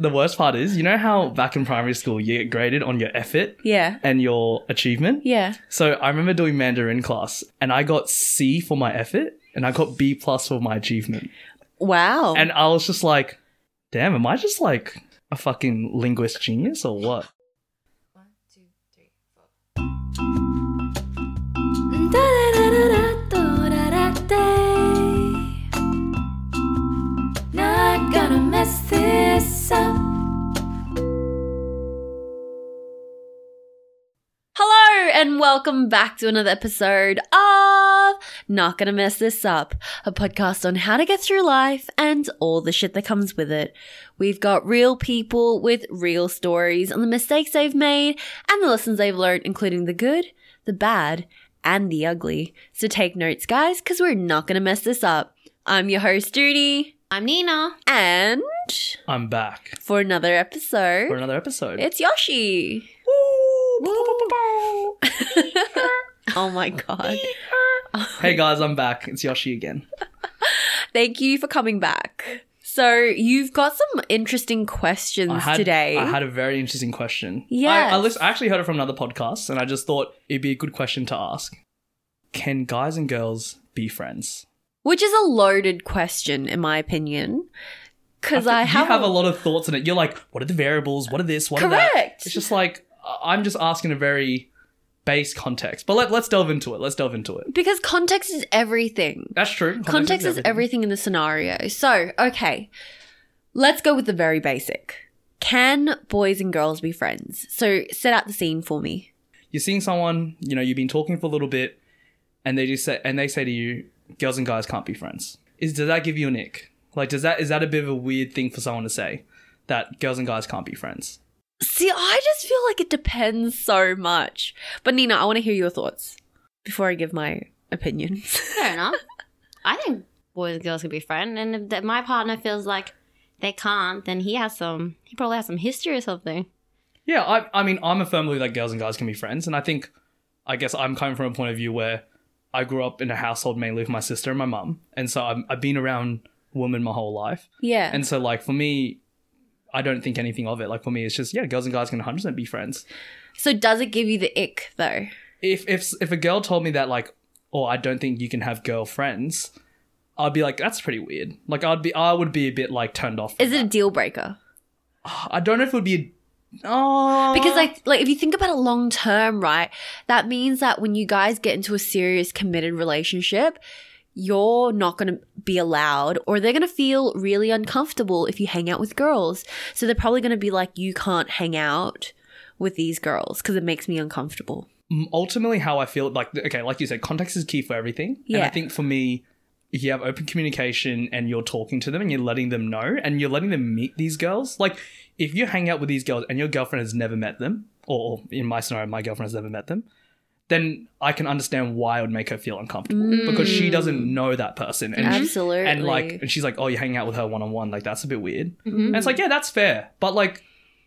the worst part is, you know how back in primary school you get graded on your effort Yeah. and your achievement? Yeah. So I remember doing Mandarin class and I got C for my effort and I got B plus for my achievement. Wow. And I was just like, damn, am I just like a fucking linguist genius or what? And welcome back to another episode of Not Gonna Mess This Up, a podcast on how to get through life and all the shit that comes with it. We've got real people with real stories on the mistakes they've made and the lessons they've learned, including the good, the bad, and the ugly. So take notes, guys, because we're not gonna mess this up. I'm your host, Doonie, I'm Nina. and I'm back for another episode, for another episode. it's Yoshi. oh my god. hey guys, I'm back. It's Yoshi again. Thank you for coming back. So, you've got some interesting questions I had, today. I had a very interesting question. Yes. I, I, I actually heard it from another podcast and I just thought it'd be a good question to ask. Can guys and girls be friends? which is a loaded question, in my opinion. Because I, you have, have a lot of thoughts in it. You're like, what are the variables? What are this? What are Correct. that? It's just like I- I'm just asking a very base context. But let, let's delve into it. Let's delve into it. Because context is everything. That's true. Context, is everything in the scenario. So, okay, let's go with the very basic. Can boys and girls be friends? So, set out the scene for me. You're seeing someone, you know, you've been talking for a little bit, and they just say, and they say to you, girls and guys can't be friends. Is does that give you an ick? Like, does that is that a bit of a weird thing for someone to say that girls and guys can't be friends? See, I just feel like it depends so much. But, Nina, I want to hear your thoughts before I give my opinions. Fair enough. I think boys and girls can be friends, and if my partner feels like they can't, then he has some. He probably has some history or something. Yeah, I, I mean, I'm a firm believer that girls and guys can be friends, and I think, I guess I'm coming from a point of view where I grew up in a household mainly with my sister and my mum, and so I'm, I've been around women my whole life, yeah. and so like for me, I don't think anything of it. Like for me, it's just yeah, girls and guys can 100 percent be friends. so, does it give you the ick, though? If if if a girl told me that like, oh, I don't think you can have girlfriends, I'd be like, that's pretty weird. Like I'd be, I would be a bit like turned off. Is it a deal breaker? I don't know if it would be. A, oh, Because like like if you think about it long term, right? That means that when you guys get into a serious committed relationship, you're not going to be allowed or they're going to feel really uncomfortable if you hang out with girls. So they're probably going to be like you can't hang out with these girls because it makes me uncomfortable. Ultimately how I feel like okay, like you said, context is key for everything. And I think for me, if you have open communication and you're talking to them and you're letting them know and you're letting them meet these girls, like if you hang out with these girls and your girlfriend has never met them, or in my scenario, my girlfriend has never met them, then I can understand why it would make her feel uncomfortable because she doesn't know that person. And she- and like and she's like, Oh, you're hanging out with her one on one, like that's a bit weird. Mm-hmm. And it's like, yeah, that's fair. But like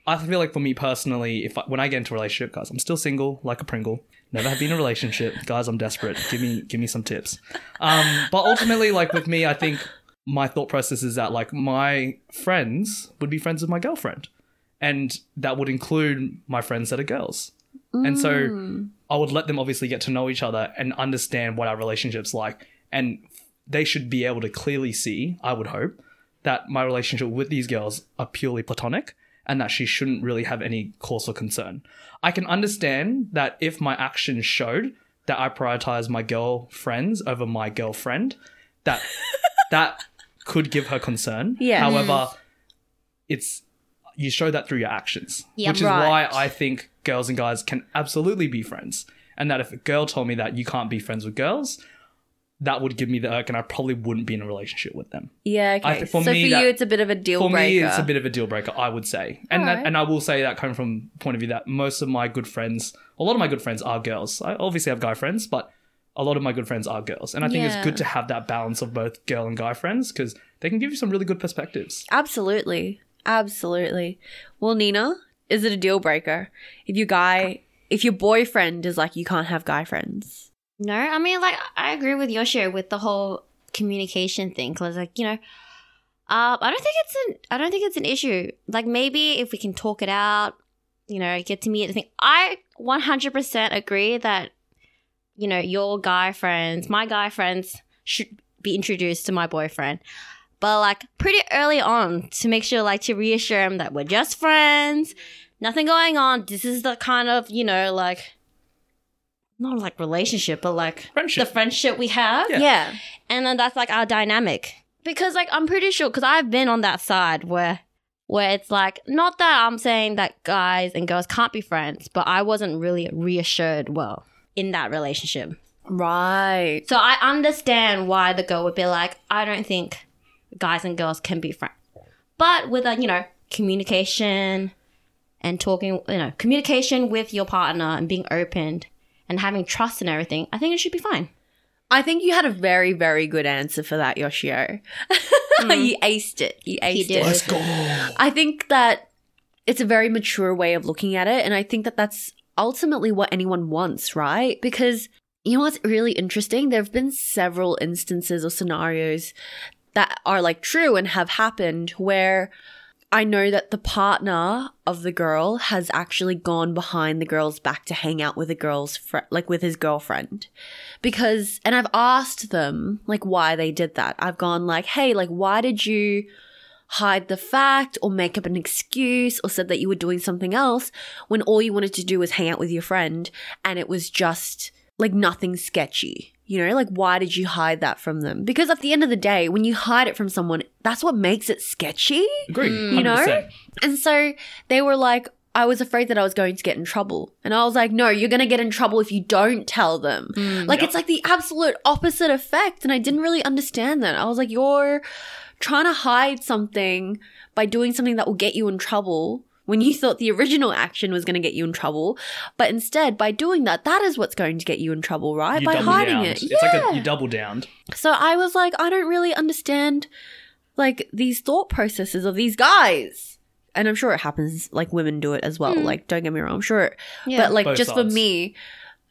I feel like for me personally, if I, when I get into a relationship, guys, I'm still single, like a Pringle. Never have been in a relationship, guys. I'm desperate. Give me, give me some tips. Um, but ultimately, like with me, I think my thought process is that like my friends would be friends with my girlfriend, and that would include my friends that are girls. And so I would let them obviously get to know each other and understand what our relationship's like, and they should be able to clearly see. I would hope that my relationship with these girls are purely platonic and that she shouldn't really have any cause for concern. I can understand that if my actions showed that I prioritize my girlfriends over my girlfriend, that that could give her concern. Yeah. However, mm. it's you show that through your actions, Yeah, which is right. why I think girls and guys can absolutely be friends. And that if a girl told me that you can't be friends with girls, that would give me the irk, and I probably wouldn't be in a relationship with them. yeah, okay. I for so me for that- you it's a bit of a deal For breaker. me, it's a bit of a deal breaker, I would say, and that, and I will say that coming from the point of view that most of my good friends, a lot of my good friends are girls. I obviously have guy friends, but a lot of my good friends are girls, and I think Yeah. it's good to have that balance of both girl and guy friends because they can give you some really good perspectives. Absolutely. Absolutely. Well, Nina, is it a deal breaker if your guy, if your boyfriend is like, you can't have guy friends? No, I mean, like, I agree with Yoshio with the whole communication thing. Because, like, you know, Uh, I don't think it's an I don't think it's an issue. Like maybe if we can talk it out, you know, get to meet the thing. I 100% agree that you know your guy friends, my guy friends should be introduced to my boyfriend. But like pretty early on to make sure like to reassure him that we're just friends, nothing going on. This is the kind of, you know, like not like relationship, but like Friendship. the friendship we have. Yeah. Yeah. And then that's like our dynamic. Because like I'm pretty sure because I've been on that side where where it's like not that I'm saying that guys and girls can't be friends, but I wasn't really reassured well in that relationship. Right. So I understand why the girl would be like, I don't think guys and girls can be friends. But with a, you know, communication and talking, you know, communication with your partner and being open and having trust and everything, I think it should be fine. I think you had a very, very good answer for that, Yoshio. Mm. you aced it. You aced did. it. Let's go. I think that it's a very mature way of looking at it. And I think that that's ultimately what anyone wants, right? Because you know what's really interesting? There have been several instances or scenarios that are like true and have happened where I know that the partner of the girl has actually gone behind the girl's back to hang out with a girl's friend, like with his girlfriend. Because, and I've asked them like why they did that. I've gone like, hey, like, why did you hide the fact or make up an excuse or said that you were doing something else when all you wanted to do was hang out with your friend and it was just like nothing sketchy. You know, like why did you hide that from them? Because at the end of the day, when you hide it from someone, that's what makes it sketchy. Agreed. You mm. know? 100%. And so they were like, I was afraid that I was going to get in trouble. And I was like, no, you're going to get in trouble if you don't tell them. Mm. like, Yep. it's like the absolute opposite effect. And I didn't really understand that. I was like, you're trying to hide something by doing something that will get you in trouble when you thought the original action was going to get you in trouble. But instead, by doing that, that is what's going to get you in trouble, right? You by hiding downed. it. It's yeah. like a, you double downed. So I was like, I don't really understand like these thought processes of these guys. And I'm sure it happens like women do it as well. Hmm. Like, don't get me wrong, I'm sure. Yeah. But like Both just for me,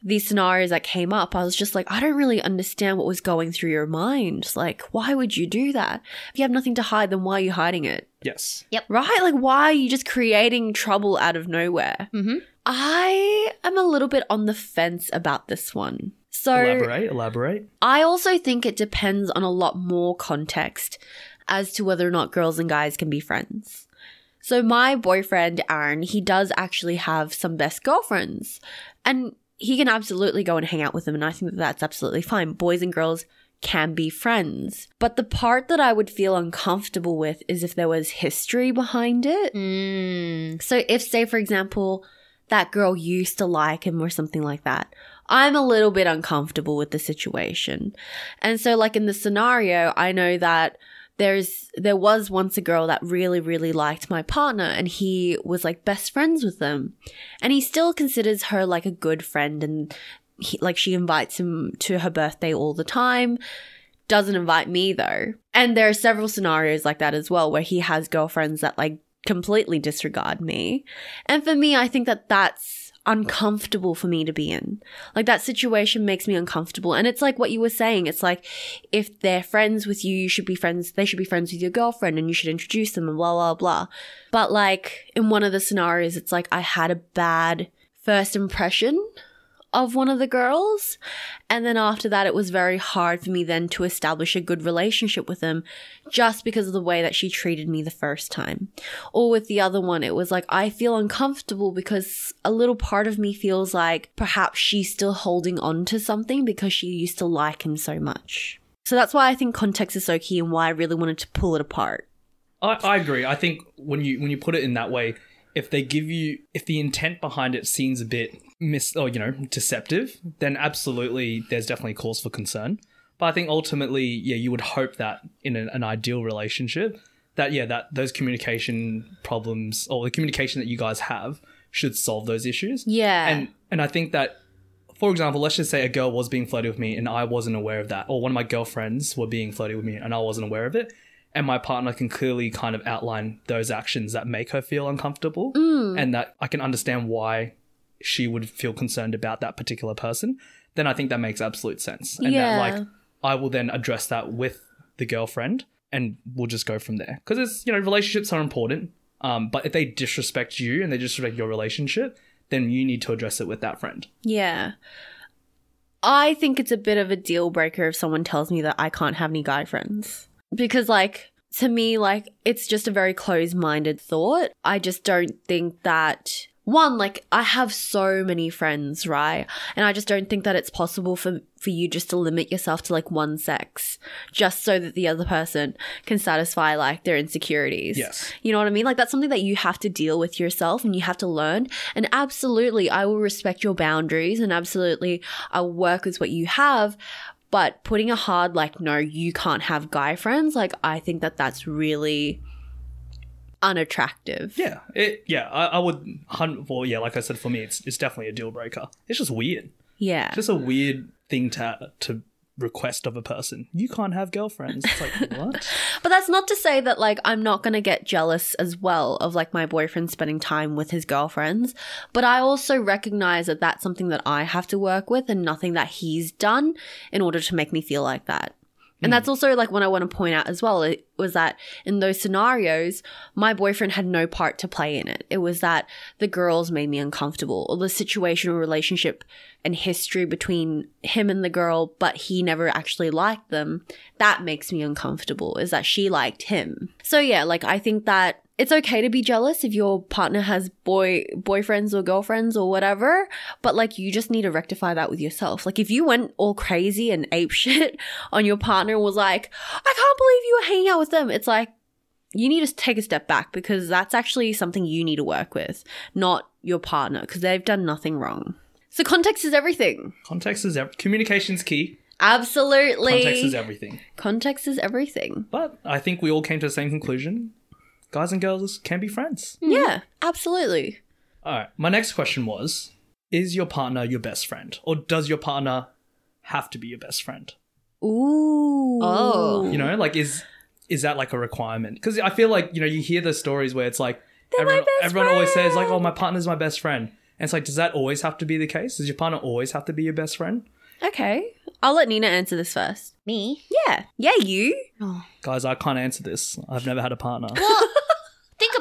these scenarios that came up, I was just like, I don't really understand what was going through your mind. Like, why would you do that? If you have nothing to hide, then why are you hiding it? Yes. Yep. Right? Like, why are you just creating trouble out of nowhere? Mhm. I am a little bit on the fence about this one. So Elaborate. Elaborate. I also think it depends on a lot more context as to whether or not girls and guys can be friends. So my boyfriend Aaron, he does actually have some best girlfriends, and he can absolutely go and hang out with them, and I think that that's absolutely fine. Boys and girls can be friends, but the part that I would feel uncomfortable with is if there was history behind it. Mm. So if, say, for example, that girl used to like him or something like that, I'm a little bit uncomfortable with the situation. And so, like in the scenario, I know that there's there was once a girl that really really liked my partner and he was like best friends with them. And he still considers her like a good friend and he, like she invites him to her birthday all the time. Doesn't invite me though. And there are several scenarios like that as well where he has girlfriends that like completely disregard me. And for me i think that that's uncomfortable for me to be in. Like that situation makes me uncomfortable. And it's like what you were saying. It's like if they're friends with you you should be friends they should be friends with your girlfriend and you should introduce them and blah blah blah. But like in one of the scenarios it's like i had a bad first impression of one of the girls. And then after that, it was very hard for me then to establish a good relationship with them just because of the way that she treated me the first time. Or with the other one, it was like, I feel uncomfortable because a little part of me feels like perhaps she's still holding on to something because she used to like him so much. So that's why I think context is so key and why I really wanted to pull it apart. I, I agree. I think when you when you put it in that way, if they give you if the intent behind it seems a bit mis or you know deceptive, then absolutely there's definitely cause for concern. But I think ultimately, yeah, you would hope that in an, an ideal relationship, that yeah, that those communication problems or the communication that you guys have should solve those issues. Yeah. And and I think that for example, let's just say a girl was being flirted with me and I wasn't aware of that, or one of my girlfriends were being flirted with me and I wasn't aware of it. And my partner can clearly kind of outline those actions that make her feel uncomfortable, mm. and that I can understand why she would feel concerned about that particular person. Then I think that makes absolute sense, and Yeah. that like I will then address that with the girlfriend and we'll just go from there. Because it's you know relationships are important. Um, but if they disrespect you and they disrespect your relationship, then you need to address it with that friend. Yeah. I think it's a bit of a deal breaker if someone tells me that I can't have any guy friends. Because, like, to me, like, it's just a very closed minded thought. I just don't think that. One, like, I have so many friends, right? And I just don't think that it's possible for, for you just to limit yourself to like one sex just so that the other person can satisfy like their insecurities. Yes. You know what I mean? Like that's something that you have to deal with yourself and you have to learn. And absolutely, I will respect your boundaries and absolutely I'll work with what you have. But putting a hard, like, no, you can't have guy friends, like, I think that that's really unattractive. Yeah, it. Yeah, I, I would. hunt. Well, yeah, like I said, for me, it's it's definitely a deal breaker. It's just weird. Yeah. It's just a weird thing to to request of a person. You can't have girlfriends. It's like what? But that's not to say that like I'm not going to get jealous as well of like my boyfriend spending time with his girlfriends, but I also recognize that that's something that I have to work with and nothing that he's done in order to make me feel like that. And that's mm. also like what I want to point out as well. It was that in those scenarios, my boyfriend had no part to play in it. It was that the girls made me uncomfortable, or the situational relationship and history between him and the girl, but he never actually liked them. That makes me uncomfortable, is that she liked him. So yeah, like I think that it's okay to be jealous if your partner has boy boyfriends or girlfriends or whatever, but like you just need to rectify that with yourself. Like if you went all crazy and ape shit on your partner and was like, I can't believe you were hanging out with them, it's like you need to take a step back because that's actually something you need to work with, not your partner, because they've done nothing wrong. So context is everything. Context is ev- communication's key. Absolutely. Context is everything. Context is everything. But I think we all came to the same conclusion. Guys and girls can be friends. Mm-hmm. Yeah, absolutely. All right. My next question was Is your partner your best friend? Or does your partner have to be your best friend? Ooh. Oh. You know, like, is. Is that like a requirement? Because I feel like you know you hear the stories where it's like They're my everyone, best everyone always says like, "Oh, my partner's my best friend," and it's like, does that always have to be the case? Does your partner always have to be your best friend? Okay. I'll let Nina answer this first. Me? Yeah. Yeah, you. Oh. Guys, I can't answer this. I've never had a partner.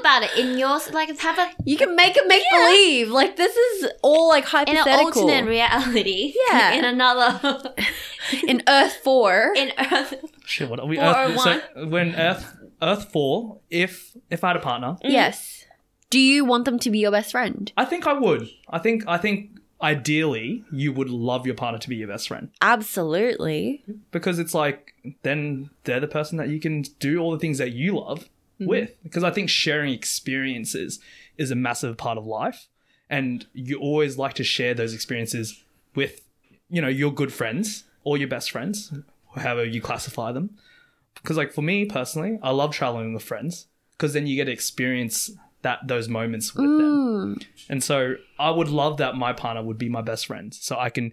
Well, think about it. In your like, it's have a You can make it make believe. Like this is all like hypothetical. in an alternate reality. Yeah. In another. in Earth 4. in Earth. Shit, what are we? Four oh Earth, oh so when Earth Earth four, if if I had a partner, mm. yes. Do you want them to be your best friend? I think I would. I think I think ideally you would love your partner to be your best friend Absolutely. because it's like then they're the person that you can do all the things that you love with. Because I think sharing experiences is a massive part of life, and you always like to share those experiences with you know your good friends or your best friends, however you classify them. Because like for me personally, I love traveling with friends because then you get to experience that those moments with them. Mm. And so I would love that my partner would be my best friend. So I can,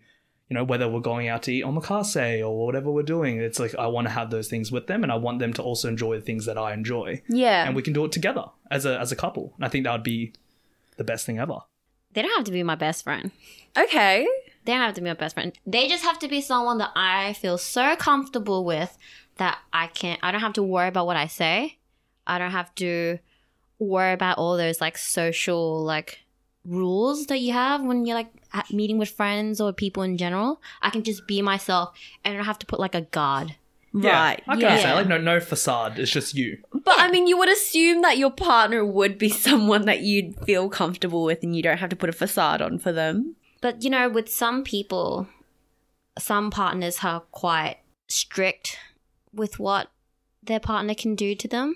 you know, whether we're going out to eat omakase or whatever we're doing, it's like I want to have those things with them and I want them to also enjoy the things that I enjoy. Yeah. And we can do it together as a as a couple. And I think that would be the best thing ever. They don't have to be my best friend. okay. They don't have to be my best friend. They just have to be someone that I feel so comfortable with that I can't. I don't have to worry about what I say. I don't have to worry about all those like social like rules that you have when you're like at meeting with friends or people in general. I can just be myself and I don't have to put like a guard. Right. I can yeah. understand. Like no no facade. It's just you. But I mean, you would assume that your partner would be someone that you'd feel comfortable with and you don't have to put a facade on for them. But you know, with some people, some partners are quite strict with what their partner can do to them.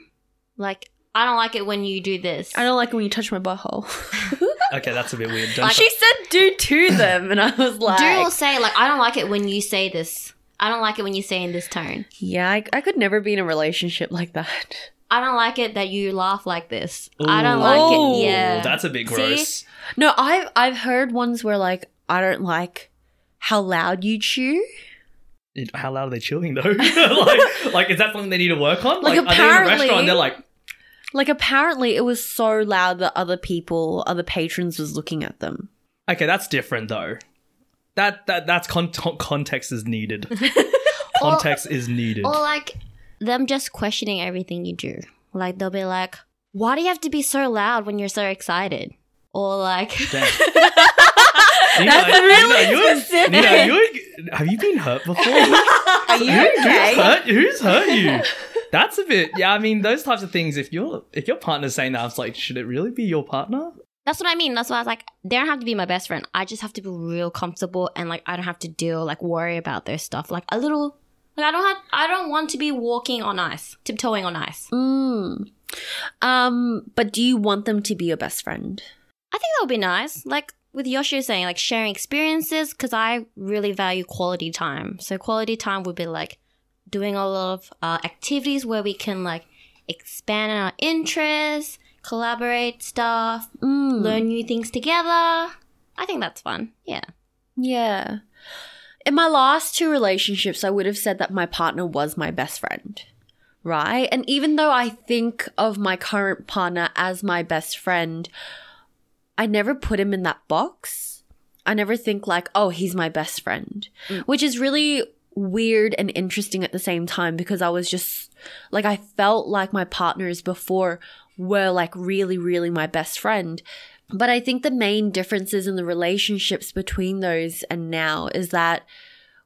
Like, I don't like it when you do this. I don't like it when you touch my butthole. Okay, that's a bit weird. Don't she said do to them, and I was like, do or say like I don't like it when you say this. I don't like it when you say in this tone. yeah, I, I could never be in a relationship like that. I don't like it that you laugh like this. I don't like Oh, it. Yeah, That's a bit See? gross. No, I've I've heard ones where like I don't like how loud you chew. It- How loud are they chewing though? like, like is that something they need to work on? Like, are they in a apparently- restaurant and they're like, Like apparently it was so loud that other people, other patrons was looking at them. Okay, that's different though. That that that's con- context is needed. context is needed. or like them just questioning everything you do. Like they'll be like, "Why do you have to be so loud when you're so excited?" Or like, Damn. That's Nina, really Nina, specific. Nina, you have you been hurt before? Are you Who- okay? Who's hurt, who's hurt you? That's a bit. Yeah, I mean, those types of things. If your if your partner's saying that, I was like, should it really be your partner? that's what I mean. That's why I was like, they don't have to be my best friend. I just have to be real comfortable and like I don't have to deal like worry about their stuff. Like a little, like I don't have, I don't want to be walking on ice, tiptoeing on ice. Mm. Um, but do you want them to be your best friend? I think that would be nice. Like with Yoshi saying, like sharing experiences, because I really value quality time. So quality time would be like doing a lot of uh, activities where we can like expand on our interests, collaborate stuff, Mm. learn new things together. I think that's fun. Yeah. Yeah. In my last two relationships, I would have said that my partner was my best friend. Right? And even though I think of my current partner as my best friend, I never put him in that box. I never think like, oh, he's my best friend, mm. which is really weird and interesting at the same time because I was just like, I felt like my partners before were like really, really my best friend. But I think the main differences in the relationships between those and now is that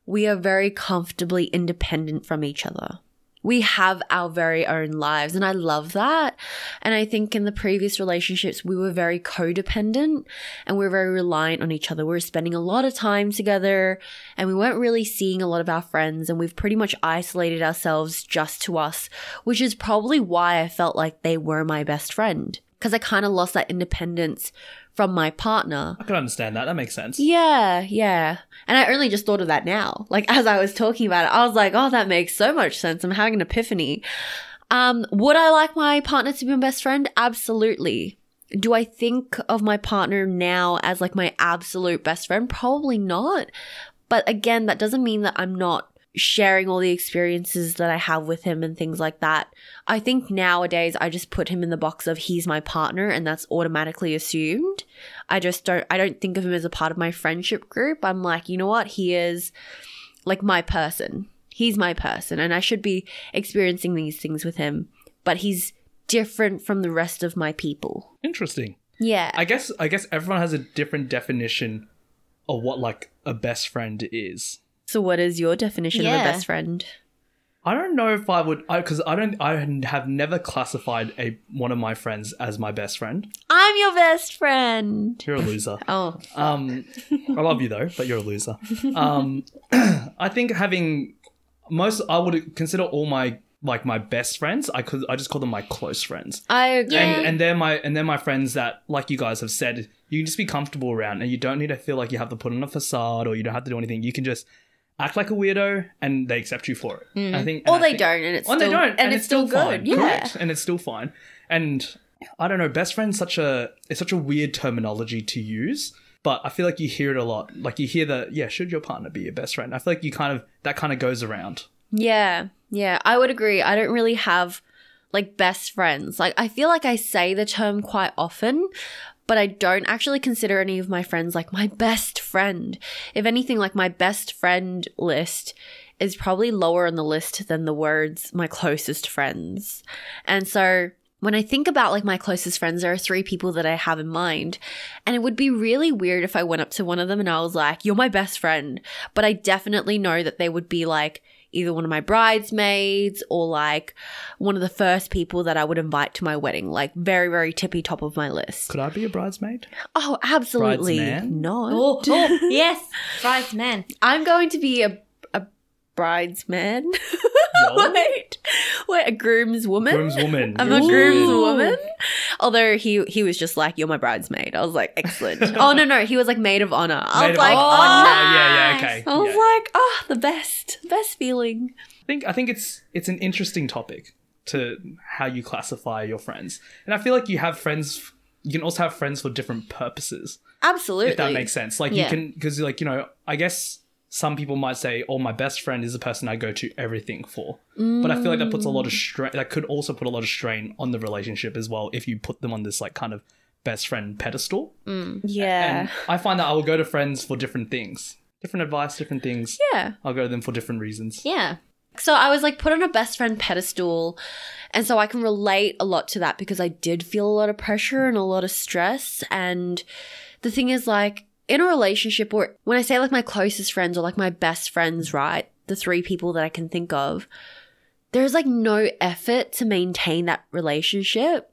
we are very comfortably independent from each other. We have our very own lives, and I love that. And I think in the previous relationships, we were very codependent and we were very reliant on each other. We were spending a lot of time together and we weren't really seeing a lot of our friends, and we've pretty much isolated ourselves just to us, which is probably why I felt like they were my best friend because I kind of lost that independence from my partner. I can understand that. That makes sense. Yeah, yeah. And I only just thought of that now. Like as I was talking about it, I was like, oh, that makes so much sense. I'm having an epiphany. Um, would I like my partner to be my best friend? Absolutely. Do I think of my partner now as like my absolute best friend? Probably not. But again, that doesn't mean that I'm not sharing all the experiences that I have with him and things like that. I think nowadays I just put him in the box of he's my partner and that's automatically assumed. I just don't I don't think of him as a part of my friendship group. I'm like, you know what? He is like my person. He's my person and I should be experiencing these things with him, but he's different from the rest of my people. Interesting. Yeah. I guess I guess everyone has a different definition of what like a best friend is. So what is your definition of a best friend? I don't know if I would because I, don't I have never classified a one of my friends as my best friend. I'm your best friend. You're a loser. Oh, Um, I love you though, but you're a loser. Um, I think having most, I would consider all my like my best friends. I could, I just call them my close friends, I agree. And and they're my and they're my friends that, like you guys have said, you can just be comfortable around, and you don't need to feel like you have to put on a facade or you don't have to do anything. You can just act like a weirdo, and they accept you for it. I hmm. think, Or they think- don't, and it's or still, they don't, and, it's, still, fine. good. Yeah. Correct, and it's still fine. And I don't know, best friend's such a it's such a weird terminology to use, but I feel like you hear it a lot. Like you hear that, yeah, should your partner be your best friend? I feel like you kind of that kind of goes around. Yeah, yeah, I would agree. I don't really have like best friends. Like, I feel like I say the term quite often, but I don't actually consider any of my friends like my best friend. If anything, like my best friend list is probably lower on the list than the words my closest friends. And so when I think about like my closest friends, there are three people that I have in mind. And it would be really weird if I went up to one of them and I was like, You're my best friend. But I definitely know that they would be like either one of my bridesmaids or like one of the first people that I would invite to my wedding, like very, very tippy top of my list. Could I be a bridesmaid? Oh, absolutely Bridesman? not. Oh, oh yes, right, man. I'm going to be a a bridesman. Wait, wait, a groomswoman. Groomswoman. I'm a Ooh. groomswoman. Although he he was just like, "You're my bridesmaid." I was like, "Excellent." oh no, no, he was like maid of honor. I Maid was like, honor. "Oh, oh yeah, yeah, yeah, okay. I was yeah. like, "Oh, the best, best feeling." I think I think it's it's an interesting topic to how you classify your friends, and I feel like you have friends. You can also have friends for different purposes. Absolutely. if that makes sense. Like Yeah. you can because like you know, I guess some people might say, "Oh, my best friend is the person I go to everything for," but I feel like that puts a lot of mm. strain. That could also put a lot of strain on the relationship as well if you put them on this like kind of best friend pedestal. Mm. Yeah. And I find that I will go to friends for different things, different advice, different things. yeah. I'll go to them for different reasons. Yeah. So I was like put on a best friend pedestal. And so I can relate a lot to that because I did feel a lot of pressure and a lot of stress. And the thing is, like, in a relationship, or when I say like my closest friends or like my best friends, right? The three people that I can think of, there's like no effort to maintain that relationship.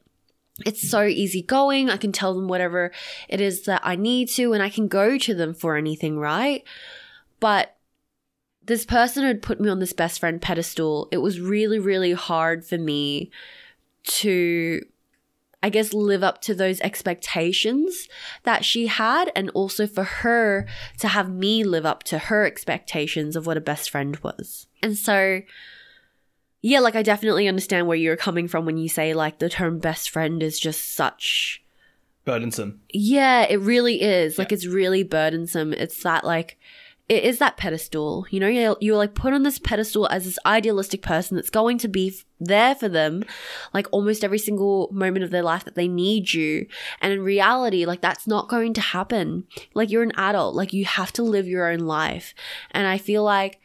It's so easy going. I can tell them whatever it is that I need to, and I can go to them for anything, right? But this person had put me on this best friend pedestal. It was really, really hard for me to, I guess, live up to those expectations that she had, and also for her to have me live up to her expectations of what a best friend was. And so, yeah, like I definitely understand where you're coming from when you say like the term best friend is just such Burdensome. yeah, it really is. Like it's really burdensome. It's that like it is that pedestal. You know, you're, you're like put on this pedestal as this idealistic person that's going to be f- there for them, like almost every single moment of their life that they need you. And in reality, like that's not going to happen. Like you're an adult. Like you have to live your own life. And I feel like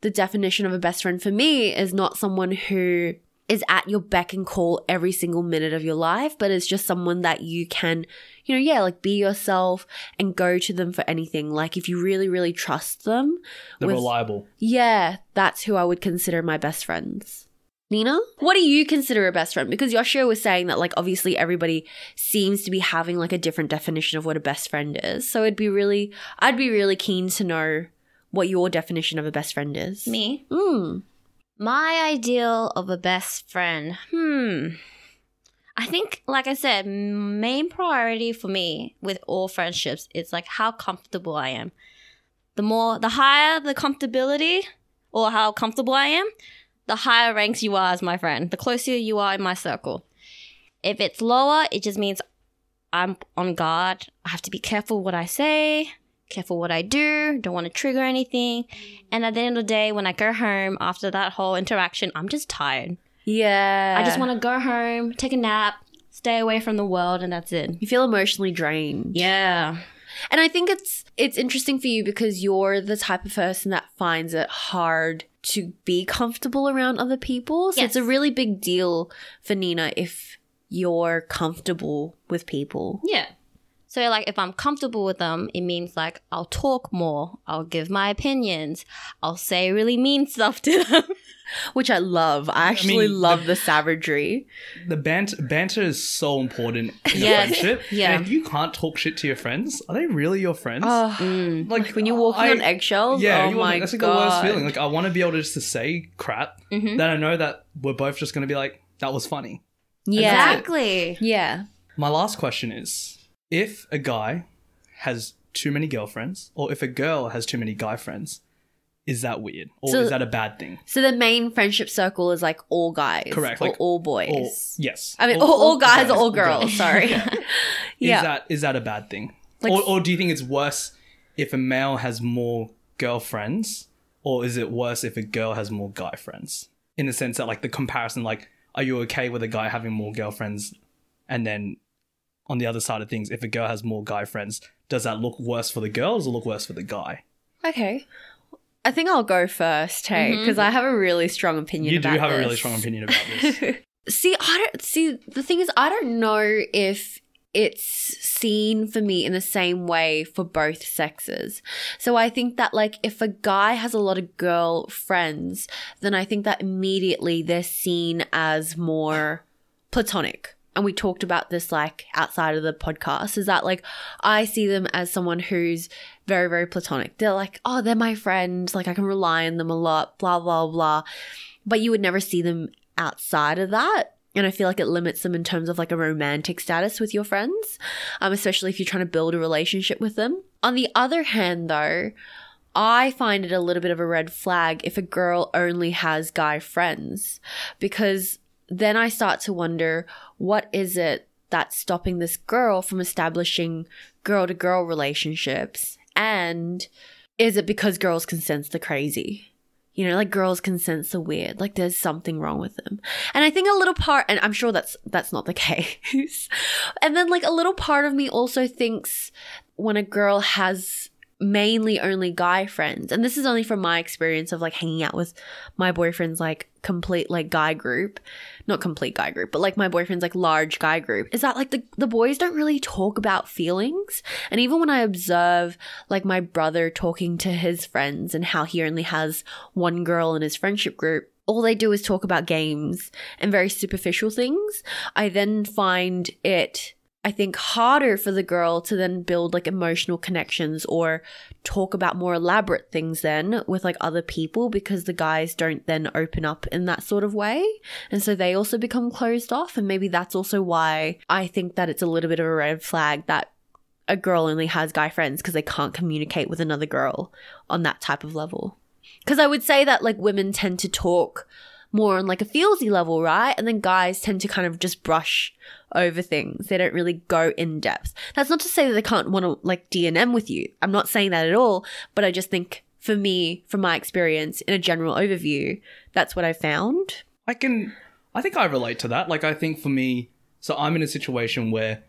the definition of a best friend for me is not someone who is at your beck and call every single minute of your life, but it's just someone that you can, you know, yeah, like be yourself and go to them for anything. Like if you really, really trust them, They're with- reliable. yeah, that's who I would consider my best friends. Nina, what do you consider a best friend? Because Yoshio was saying that, like, obviously everybody seems to be having like a different definition of what a best friend is. So it'd be really, I'd be really keen to know what your definition of a best friend is. Me? Mm. My ideal of a best friend. Hmm. I think, like I said, main priority for me with all friendships is like how comfortable I am. The more, the higher the comfortability or how comfortable I am, the higher ranks you are as my friend, the closer you are in my circle. If it's lower, it just means I'm on guard. I have to be careful what I say, careful what I do, don't want to trigger anything. And at the end of the day, when I go home after that whole interaction, I'm just tired. Yeah. I just want to go home, take a nap, stay away from the world, and that's it. You feel emotionally drained. Yeah. And I think it's it's interesting for you because you're the type of person that finds it hard to be comfortable around other people. So it's a really big deal for Nina if you're comfortable with people. Yeah. So, like, if I'm comfortable with them, it means like I'll talk more, I'll give my opinions, I'll say really mean stuff to them. Which I love. I actually mean, love the- the savagery. The banter, banter is so important in Yes. a friendship. Yeah. And if you can't talk shit to your friends, are they really your friends? Oh, Mm. like when you're walking I- on eggshells. yeah, oh you my want, that's like god. the worst feeling. Like I want to be able to just to say crap Mhm. that I know that we're both just going to be like, that was funny. yeah, Exactly. yeah. My last question is: If a guy has too many girlfriends, or if a girl has too many guy friends, is that weird, or So- is that a bad thing? So the main friendship circle is like all guys, Correct, or like- all boys. Or yes, I mean, all, all guys or all girls. girls. Sorry. Is yeah. that is that a bad thing? Like- or, or do you think it's worse if a male has more girlfriends, or is it worse if a girl has more guy friends? In the sense that, like, the comparison, like, are you okay with a guy having more girlfriends, and then on the other side of things, if a girl has more guy friends, does that look worse for the girl, or does it look worse for the guy? Okay. I think I'll go first, hey, mm-hmm. because I have a really strong opinion. you do about have a really strong opinion about this. see, I don't see. The thing is, I don't know if it's seen for me in the same way for both sexes. So I think that like if a guy has a lot of girl friends, then I think that immediately they're seen as more platonic. And we talked about this like outside of the podcast is that like I see them as someone who's very, very platonic. They're like, oh, they're my friend. Like I can rely on them a lot, blah, blah, blah. But you would never see them outside of that. And I feel like it limits them in terms of like a romantic status with your friends, um, especially if you're trying to build a relationship with them. On the other hand, though, I find it a little bit of a red flag if a girl only has guy friends because then I start to wonder what is it that's stopping this girl from establishing girl to girl relationships? And is it because girls can sense the crazy? You know, like girls can sense the weird, like there's something wrong with them. And I think a little part, and I'm sure that's that's not the case. and then like a little part of me also thinks when a girl has mainly only guy friends. And this is only from my experience of like hanging out with my boyfriend's like complete like guy group. Not complete guy group, but like my boyfriend's like large guy group. Is that like the the boys don't really talk about feelings. And even when I observe like my brother talking to his friends and how he only has one girl in his friendship group, all they do is talk about games and very superficial things. I then find it I think harder for the girl to then build like emotional connections or talk about more elaborate things then with like other people because the guys don't then open up in that sort of way. And so they also become closed off. And maybe that's also why I think that it's a little bit of a red flag that a girl only has guy friends because they can't communicate with another girl on that type of level. Because I would say that like women tend to talk more on like a feelsy level, right? And then guys tend to kind of just brush over things. They don't really go in depth. That's not to say that they can't want to like DNM with you. I'm not saying that at all, but I just think for me, from my experience in a general overview, that's what I found. I can. I think I relate to that. Like, I think for me, so I'm in a situation where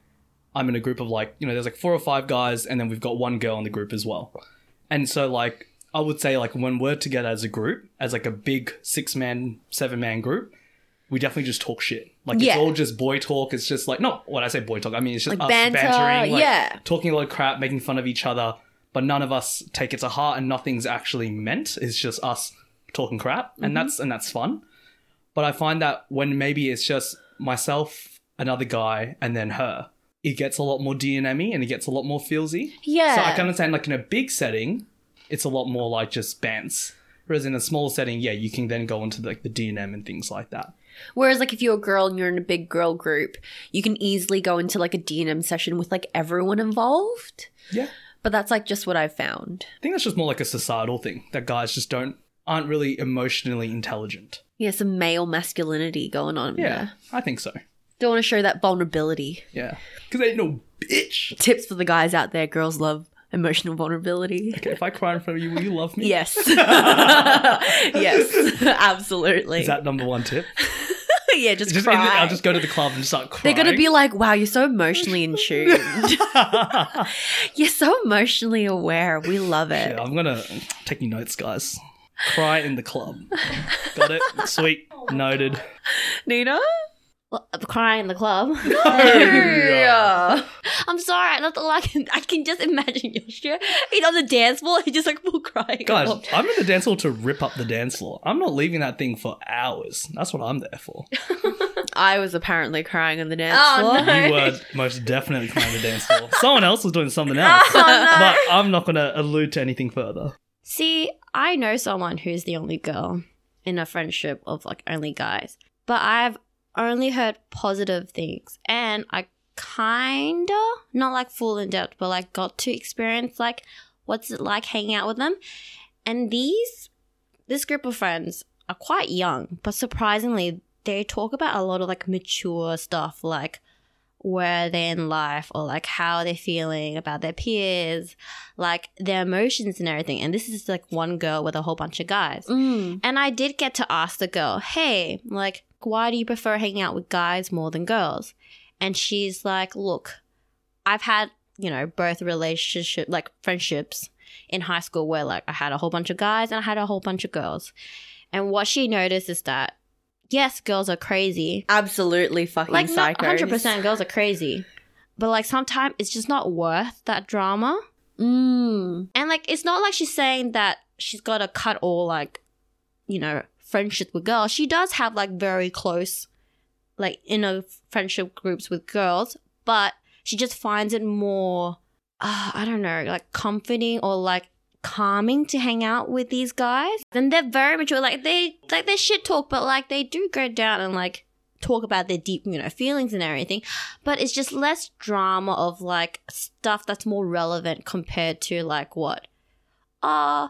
I'm in a group of like, you know, there's like four or five guys, and then we've got one girl in the group as well. And so, like, I would say, like, when we're together as a group, as like a big six man, seven man group, we definitely just talk shit. Like, Yeah. it's all just boy talk. It's just like, not when I say boy talk, I mean, it's just Like us banter, bantering, like, yeah. talking a lot of crap, making fun of each other, but none of us take it to heart and nothing's actually meant. It's just us talking crap, Mm-hmm. and that's and that's fun. But I find that when maybe it's just myself, another guy, and then her, it gets a lot more DNM and it gets a lot more feelsy. Yeah. So I can understand like in a big setting, it's a lot more like just bands. Whereas in a small setting, yeah, you can then go into like the DNM and things like that. Whereas, like, if you're a girl and you're in a big girl group, you can easily go into like a DNM session with like everyone involved. Yeah. But that's like just what I've found. I think that's just more like a societal thing that guys just don't aren't really emotionally intelligent. Yeah, some male masculinity going on. Yeah, there. I think so. Don't want to show that vulnerability. Yeah, because they ain't no bitch. Tips for the guys out there girls love emotional vulnerability. Okay, if I cry in front of you, will you love me? Yes. yes, absolutely. Is that number one tip? yeah, just, Just, cry. I'll just go to the club and start crying. They're gonna be like, "Wow, you're so emotionally in tune. you're so emotionally aware. We love it." Yeah, I'm gonna take you notes, guys. Cry in the club. Got it? Sweet. Noted. Nina? Well, I'm crying in the club. Yeah. I'm sorry. That's all I can. I can just imagine Yoshio. He's on the dance floor. He's just like full crying. Guys, Oh, I'm in the dance floor to rip up the dance floor. I'm not leaving that thing for hours. That's what I'm there for. I was apparently crying on the dance Oh, floor. no. You were most definitely crying the dance floor. Someone else was doing something else. Oh, no. But I'm not gonna allude to anything further. See, I know someone who's the only girl in a friendship of like only guys, but I've only heard positive things, and I kinda not like full in depth, but like got to experience like what's it like hanging out with them. And these this group of friends are quite young, but surprisingly, they talk about a lot of like mature stuff, like where they're in life or like how they're feeling about their peers, like their emotions and everything. And this is like one girl with a whole bunch of guys. Mm. And I did get to ask the girl, hey, like, why do you prefer hanging out with guys more than girls? And she's like, look, I've had, you know, both relationship, like friendships in high school where like I had a whole bunch of guys and I had a whole bunch of girls. And what she noticed is that, yes, girls are crazy. Absolutely fucking Like, psychos. 100% girls are crazy. But like sometimes it's just not worth that drama. Mm. And like, it's not like she's saying that she's got to cut all like, you know, friendship with girls. She does have like very close, like inner friendship groups with girls, but she just finds it more, uh, I don't know, like comforting or like calming to hang out with these guys. And they're very mature. Like they, like they shit talk, but like they do go down and like talk about their deep, you know, feelings and everything. But it's just less drama of like stuff that's more relevant compared to like what? Uh,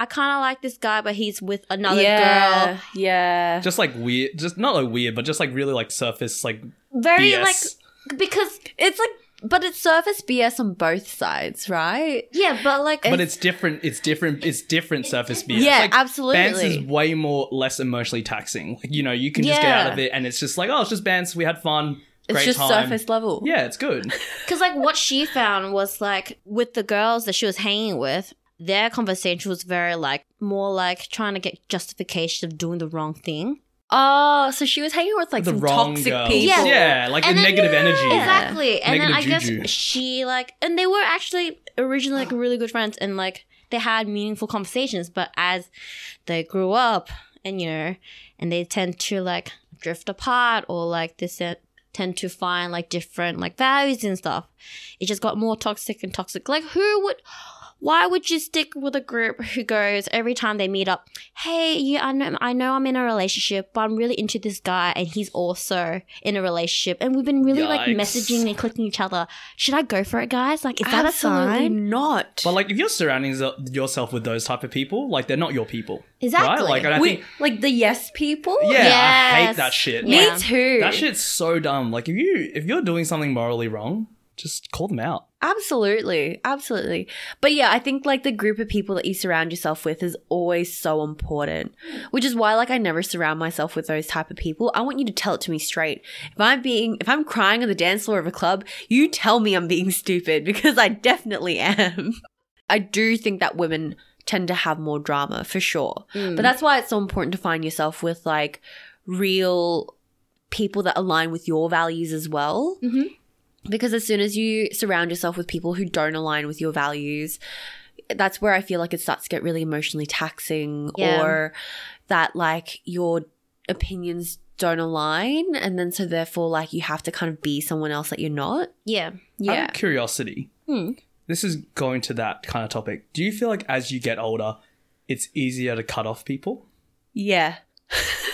I kind of like this guy, but he's with another yeah, girl. Yeah. Just like weird, just not like weird, but just like really like surface, like Very BS. like because It's like, but it's surface BS on both sides, right? yeah, but like but it's different. It's different. It's different surface BS. Yeah, like, absolutely. Bands is way more less emotionally taxing. Like you know, you can just get out of it, and it's just like, oh, it's just bands. We had fun. It's great just time. surface level. Yeah, it's good. Because like what she found was like with the girls that she was hanging with, their conversation was very like more like trying to get justification of doing the wrong thing. Oh, so she was hanging with like the some wrong toxic girls. people. Yeah, like And the then- negative energy. Yeah. Exactly. And then I juju. guess she like and they were actually originally like really good friends and like they had meaningful conversations, but as they grew up and you know, and they tend to like drift apart or like this uh, tend to find like different like values and stuff. It just got more toxic and toxic. Like who would why would you stick with a group who goes every time they meet up, hey, yeah, I know, I know I'm in a relationship, but I'm really into this guy and he's also in a relationship. And we've been really like messaging and clicking each other. Should I go for it, guys? Like, is that a Absolutely sign? not. But like, if you're surrounding yourself with those type of people, like they're not your people, Exactly. right? Like, and I Wait, think, like the yes people? yeah, I hate that shit. Me Yeah. too. That shit's so dumb. Like, if you if you're doing something morally wrong, just call them out. Absolutely. Absolutely. But yeah, I think like the group of people that you surround yourself with is always so important. Which is why like I never surround myself with those type of people. I want you to tell it to me straight. If I'm being if I'm crying on the dance floor of a club, you tell me I'm being stupid because I definitely am. I do think that women tend to have more drama for sure. Mm. But that's why it's so important to find yourself with like real people that align with your values as well. Mhm. Because as soon as you surround yourself with people who don't align with your values, that's where I feel like it starts to get really emotionally taxing Yeah. or that like your opinions don't align. And then so therefore, like you have to kind of be someone else that you're not. yeah. Out Yeah. of curiosity, Hmm. this is going to that kind of topic. Do you feel like as you get older, it's easier to cut off people? Yeah.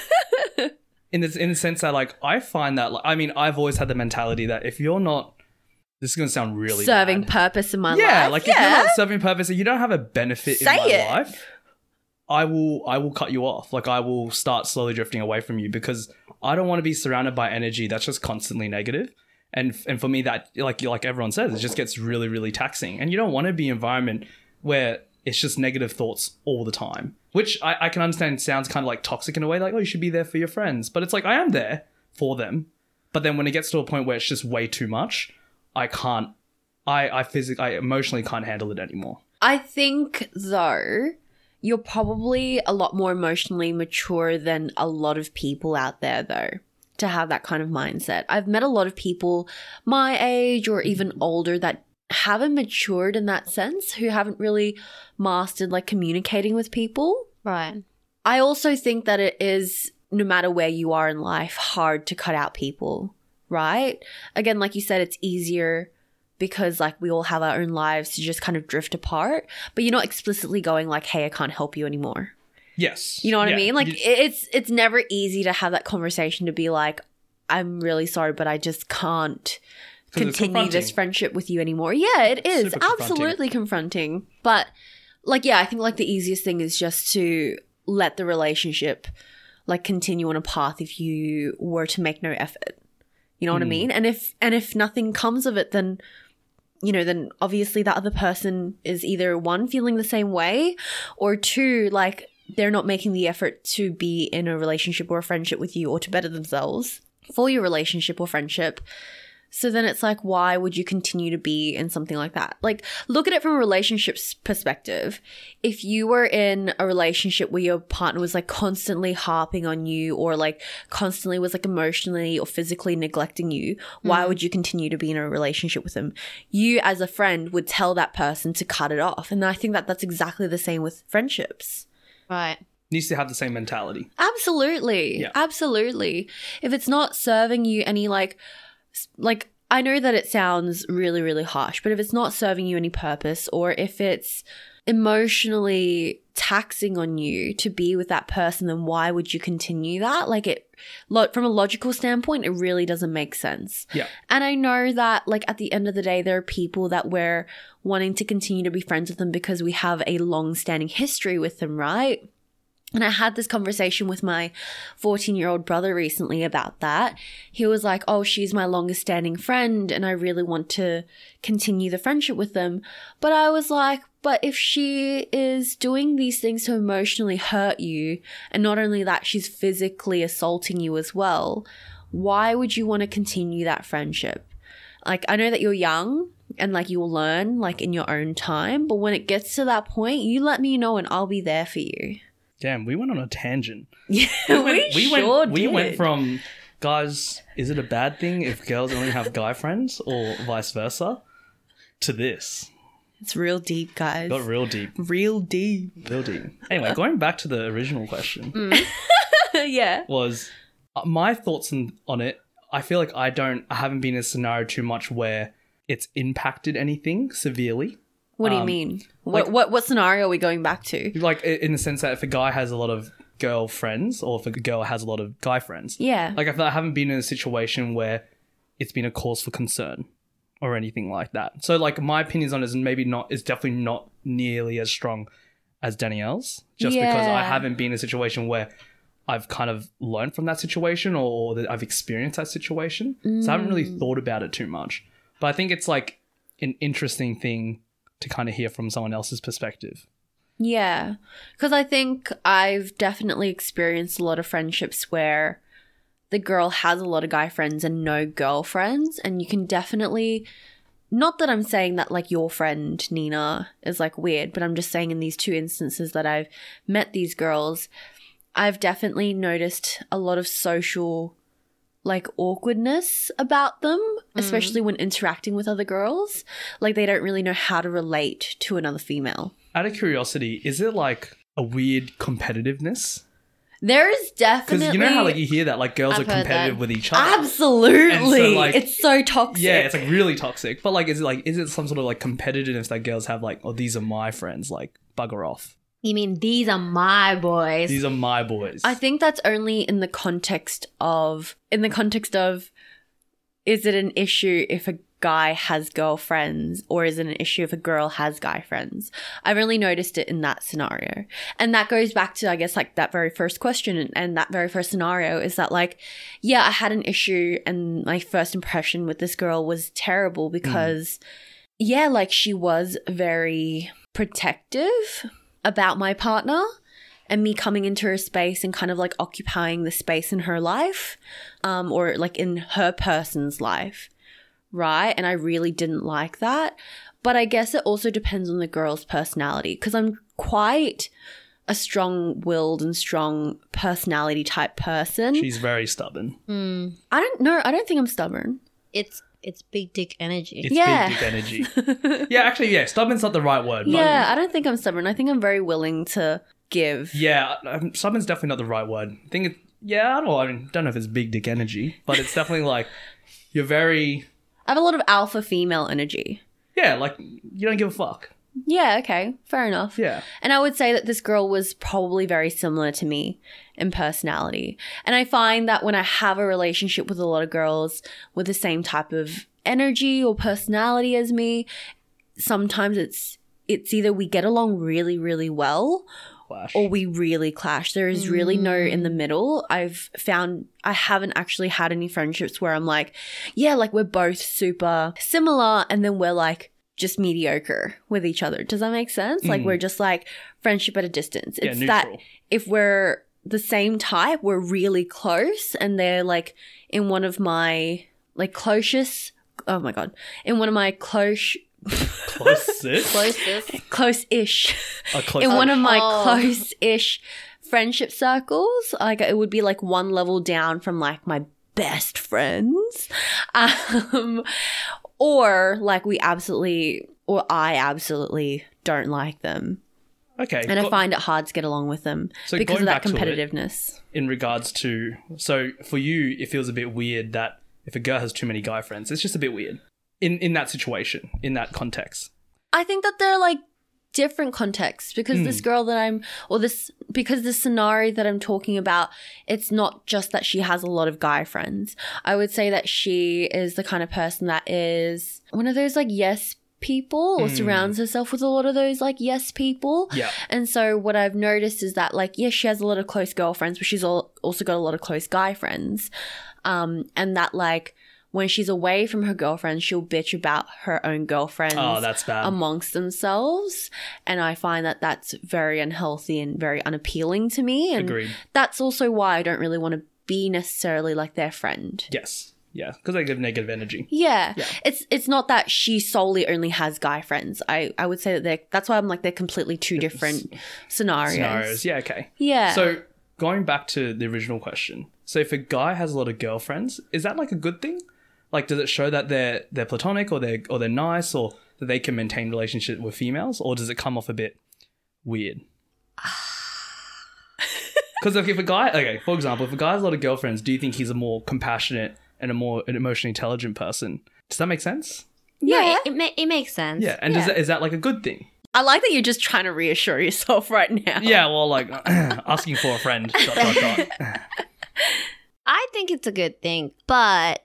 in the in the sense that like I find that like I mean I've always had the mentality that if you're not this is gonna sound really Serving bad. purpose in my life. yeah life. like if you're not serving purpose and you don't have a benefit Say in my it. life I will I will cut you off like I will start slowly drifting away from you because I don't want to be surrounded by energy that's just constantly negative. and and for me that like like everyone says it just gets really really taxing and you don't want to be an environment where it's just negative thoughts all the time which I, I can understand sounds kind of like toxic in a way like oh you should be there for your friends. But it's like I am there for them. But then when it gets to a point where it's just way too much I can't I I physically I emotionally can't handle it anymore. I think though you're probably a lot more emotionally mature than a lot of people out there though to have that kind of mindset. I've met a lot of people my age or even older that haven't matured in that sense who haven't really mastered like communicating with people. Right. I also think that it is no matter where you are in life hard to cut out people, right? Again, like you said it's easier because like we all have our own lives to just kind of drift apart, but you're not explicitly going like, "Hey, I can't help you anymore." yes You know what I mean? Like you- it's it's never easy to have that conversation to be like, "I'm really sorry, but I just can't 'Cause it's continue this friendship with you anymore." Yeah, it is Super absolutely confronting. But like yeah, I think like the easiest thing is just to let the relationship like continue on a path if you were to make no effort. You know what I Hmm. mean? And if and if nothing comes of it then you know, then obviously that other person is either one feeling the same way or two like they're not making the effort to be in a relationship or a friendship with you or to better themselves for your relationship or friendship. So then it's like, why would you continue to be in something like that? Like, look at it from a relationship's perspective. If you were in a relationship where your partner was like constantly harping on you or like constantly was like emotionally or physically neglecting you, why mm. would you continue to be in a relationship with them? You, as a friend, would tell that person to cut it off. And I think that that's exactly the same with friendships. Right. needs to have the same mentality Absolutely. Yeah. Absolutely. If it's not serving you any like s- like I know that it sounds really really harsh, but if it's not serving you any purpose or if it's emotionally taxing on you to be with that person then why would you continue that? Like it from a logical standpoint it really doesn't make sense. yeah And I know that, like, at the end of the day, there are people that we're wanting to continue to be friends with them because we have a long standing history with them, right? And I had this conversation with my 14 year old brother recently about that. He was like, Oh, she's my longest standing friend, and I really want to continue the friendship with them. But I was like, But if she is doing these things to emotionally hurt you, and not only that, she's physically assaulting you as well, why would you want to continue that friendship? Like, I know that you're young and like you'll learn like in your own time, but when it gets to that point, you let me know and I'll be there for you. Damn, we went on a tangent. Yeah, we, sure went, we went from guys, is it a bad thing if girls only have guy friends or vice versa to this? It's real deep, guys. Got real deep, real deep. real deep. Anyway, going back to the original question yeah. was uh, my thoughts on, on it. I feel like I don't, I haven't been in a scenario too much where it's impacted anything severely. What do you Um, mean? What, like- what what scenario are we going back to? Like in the sense that if a guy has a lot of girl friends or if a girl has a lot of guy friends, Yeah. Like I feel I haven't been in a situation where it's been a cause for concern or anything like that. So like my opinions on it is maybe not is definitely not nearly as strong as Danielle's. Just because I haven't been in a situation where I've kind of learned from that situation or that I've experienced that situation. So I haven't really Mm. thought about it too much. But I think it's like an interesting thing to kind of hear from someone else's perspective. Yeah. Because I think I've definitely experienced a lot of friendships where the girl has a lot of guy friends and no girlfriends. And you can definitely, not that I'm saying that like your friend Nina is like weird, but I'm just saying in these two instances that I've met these girls, I've definitely noticed a lot of social like awkwardness about them, mm. especially when interacting with other girls. Like they don't really know how to relate to another female. Out of curiosity, is it like a weird competitiveness? There is definitely Because you know how like you hear that like girls I've are competitive with each other. absolutely so, like- it's so toxic. Yeah, it's like really toxic. But like, is it like is it some sort of like competitiveness that girls have? Like, oh, these are my friends. Like, bugger off. You mean these are my boys? These are my boys. I think that's only in the context of in the context of is it an issue if a guy has girlfriends or is it an issue if a girl has guy friends? I've only noticed it in that scenario. And that goes back to I guess like that very first question and, and that very first scenario is that like yeah, I had an issue and my first impression with this girl was terrible because yeah, like she was very protective about my partner and me coming into her space and kind of like occupying the space in her life um, or like in her person's life right? And i really didn't like that. But i guess it also depends on the girl's personality because i'm quite a strong-willed and strong personality type person. She's very stubborn. Hmm. i don't know. I don't think i'm stubborn. It's it's big dick energy. It's Yeah. big dick energy. yeah, actually, yeah, stubborn's not the right word. But yeah i don't think i'm stubborn i think i'm very willing to give yeah, um, stubborn's definitely not the right word. I think it. Yeah, I don't. I mean, don't know if it's big dick energy, but it's definitely like you're very. i have a lot of alpha female energy Yeah, like you don't give a fuck. Yeah okay fair enough Yeah. And I would say that this girl was probably very similar to me in personality. And I find that when I have a relationship with a lot of girls with the same type of energy or personality as me, sometimes it's it's either we get along really really well Flash. or we really clash. There is really no mm. in the middle. I've found I haven't actually had any friendships where I'm like, yeah, like we're both super similar and then we're like just mediocre with each other. Does that make sense? Like Mm. we're just like friendship at a distance. It's neutral. that if we're the same type, we're really close and they're like in one of my like closest oh my god. In one of my close Closest. Closest. close-ish A close. in one of my Oh. close-ish friendship circles like it would be like one level down from like my best friends um or like we absolutely or i absolutely don't like them okay. and i find it hard to get along with them So because of that back it- competitiveness in regards to so for you it feels a bit weird that if a girl has too many guy friends it's just a bit weird in in that situation in that context I think that they're like different contexts because this girl that I'm, or this, because the scenario that I'm talking about, it's not just that she has a lot of guy friends. I would say that she is the kind of person that is one of those like yes people or Mm. surrounds herself with a lot of those like yes people. yeah And so what I've noticed is that like yes, she has a lot of close girlfriends, but she's al- also got a lot of close guy friends. Um, and that like when she's away from her girlfriend, she'll bitch about her own girlfriends oh that's bad amongst themselves. And I find that that's very unhealthy and very unappealing to me. And agreed that's also why I don't really want to be necessarily like their friend. Yes. Yeah. Because they give negative energy. Yeah. Yeah. It's it's not that she solely only has guy friends. I I would say that they're that's why I'm like they're completely two different scenarios. Scenarios. Yeah. Okay. Yeah. So going back to the original question. So if a guy has a lot of girlfriends, is that like a good thing? Like, does it show that they're they're platonic or they're or they're nice or that they can maintain relationship with females, or does it come off a bit weird? Because if a guy, okay, for example, if a guy has a lot of girlfriends, do you think he's a more compassionate and a more an emotionally intelligent person? Does that make sense? No, Yeah. it, it, ma- it makes sense. Yeah, and Does that, is that like a good thing? I like that you're just trying to reassure yourself right now. Yeah, well, like asking for a friend. Dot, dot, dot. I think it's a good thing, but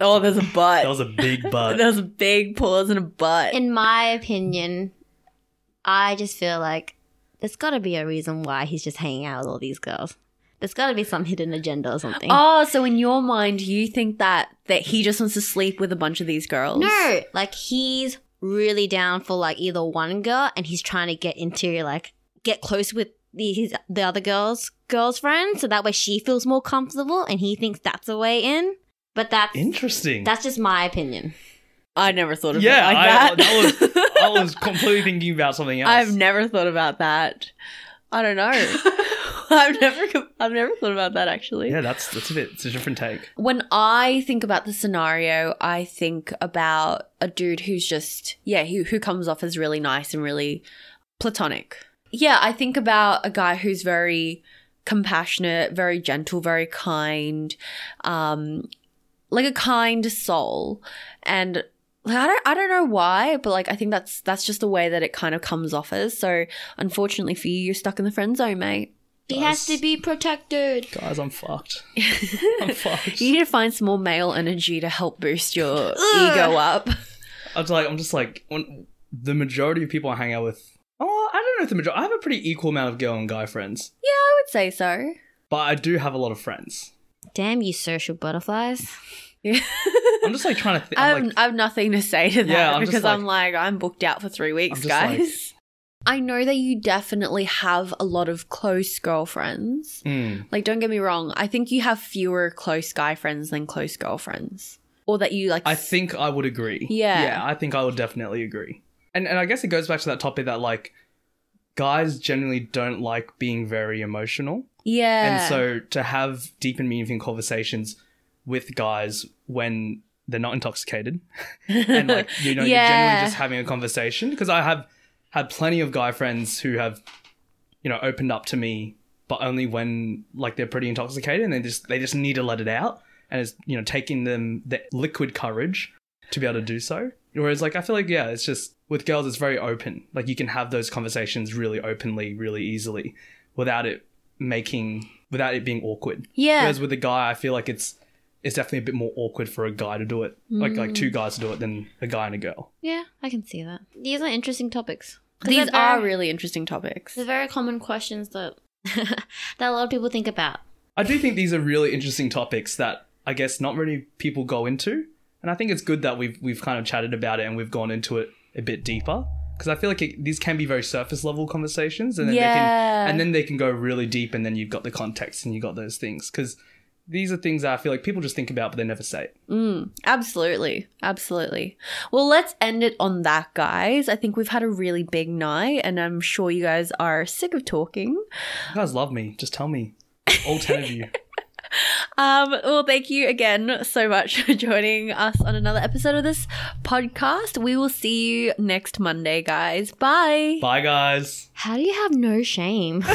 Oh, there's a butt. That was a big but. There's a big pause and a butt. in my opinion, I just feel like there's got to be a reason why he's just hanging out with all these girls. There's got to be some hidden agenda or something. Oh, so in your mind, you think that that he just wants to sleep with a bunch of these girls? No, like he's really down for like either one girl, and he's trying to get into like get close with the his, the other girl's girl's friend, so that way she feels more comfortable, and he thinks that's a way in. But that's Interesting. that's just my opinion. I never thought of yeah, it like I, that. that was I was completely thinking about something else. I've never thought about that. I don't know. I've never I've never thought about that actually. yeah, that's that's a bit. It's a different take. When I think about the scenario, I think about a dude who's just yeah, who who comes off as really nice and really platonic. Yeah, I think about a guy who's very compassionate, very gentle, very kind, um, like a kind soul, and like, I don't I don't know why, but like I think that's that's just the way that it kind of comes off as. So unfortunately for you, you're stuck in the friend zone, mate. He has to be protected. Guys, I'm fucked. I'm fucked. You need to find some more male energy to help boost your ego up. I'm just like I'm just like when the majority of people I hang out with. Oh, I don't know if the majority. I have a pretty equal amount of girl and guy friends, Yeah, I would say so. but I do have a lot of friends. Damn you, social butterflies. I'm just like trying to think. I have, I'm like, I have nothing to say to that Yeah, I'm because I'm like- like I'm booked out for three weeks, I'm like- guys. I know that you definitely have a lot of close girlfriends. mm, Like, don't get me wrong. I think you have fewer close guy friends than close girlfriends, or that you like. I think I would agree. Yeah. yeah, I think I would definitely agree. And and I guess it goes back to that topic that like guys generally don't like being very emotional. yeah, And so to have deep and meaningful conversations with guys when they're not intoxicated. And like you know you're Yeah. generally just having a conversation. Because I have had plenty of guy friends who have you know opened up to me but only when like they're pretty intoxicated and they just they just need to let it out. And it's you know taking them the liquid courage to be able to do so. Whereas like I feel like yeah it's just with girls it's very open. Like you can have those conversations really openly really easily without it making without it being awkward. Yeah, Whereas with a guy, I feel like it's it's definitely a bit more awkward for a guy to do it, like like two guys to do it than a guy and a girl. Yeah, I can see that. These are interesting topics. These they're really interesting topics. They're very common questions that that a lot of people think about. I do think these are really interesting topics that I guess not many people go into, and I think it's good that we've we've kind of chatted about it and we've gone into it a bit deeper because I feel like it, these can be very surface level conversations, and then they can and then they can go really deep, and then you've got the context and you've got those things because these are things that I feel like people just think about but they never say it. Mm, absolutely. Absolutely. Well, let's end it on that, guys. I think we've had a really big night, and I'm sure you guys are sick of talking. You guys love me. Just tell me, all ten of you. Um, well, thank you again so much for joining us on another episode of this podcast. We will see you next Monday, guys. Bye. Bye, guys. How do you have no shame?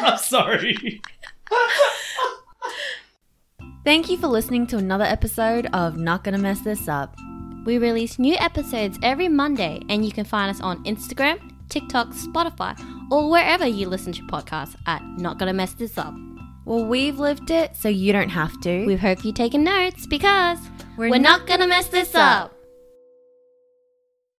I'm sorry. Thank you for listening to another episode of Not Gonna Mess This Up. we release new episodes every Monday, and you can find us on Instagram, TikTok, Spotify, or wherever you listen to podcasts at Not Gonna Mess This Up. Well, we've lived it, so you don't have to. We hope you're taking notes because We're we're not gonna mess this up.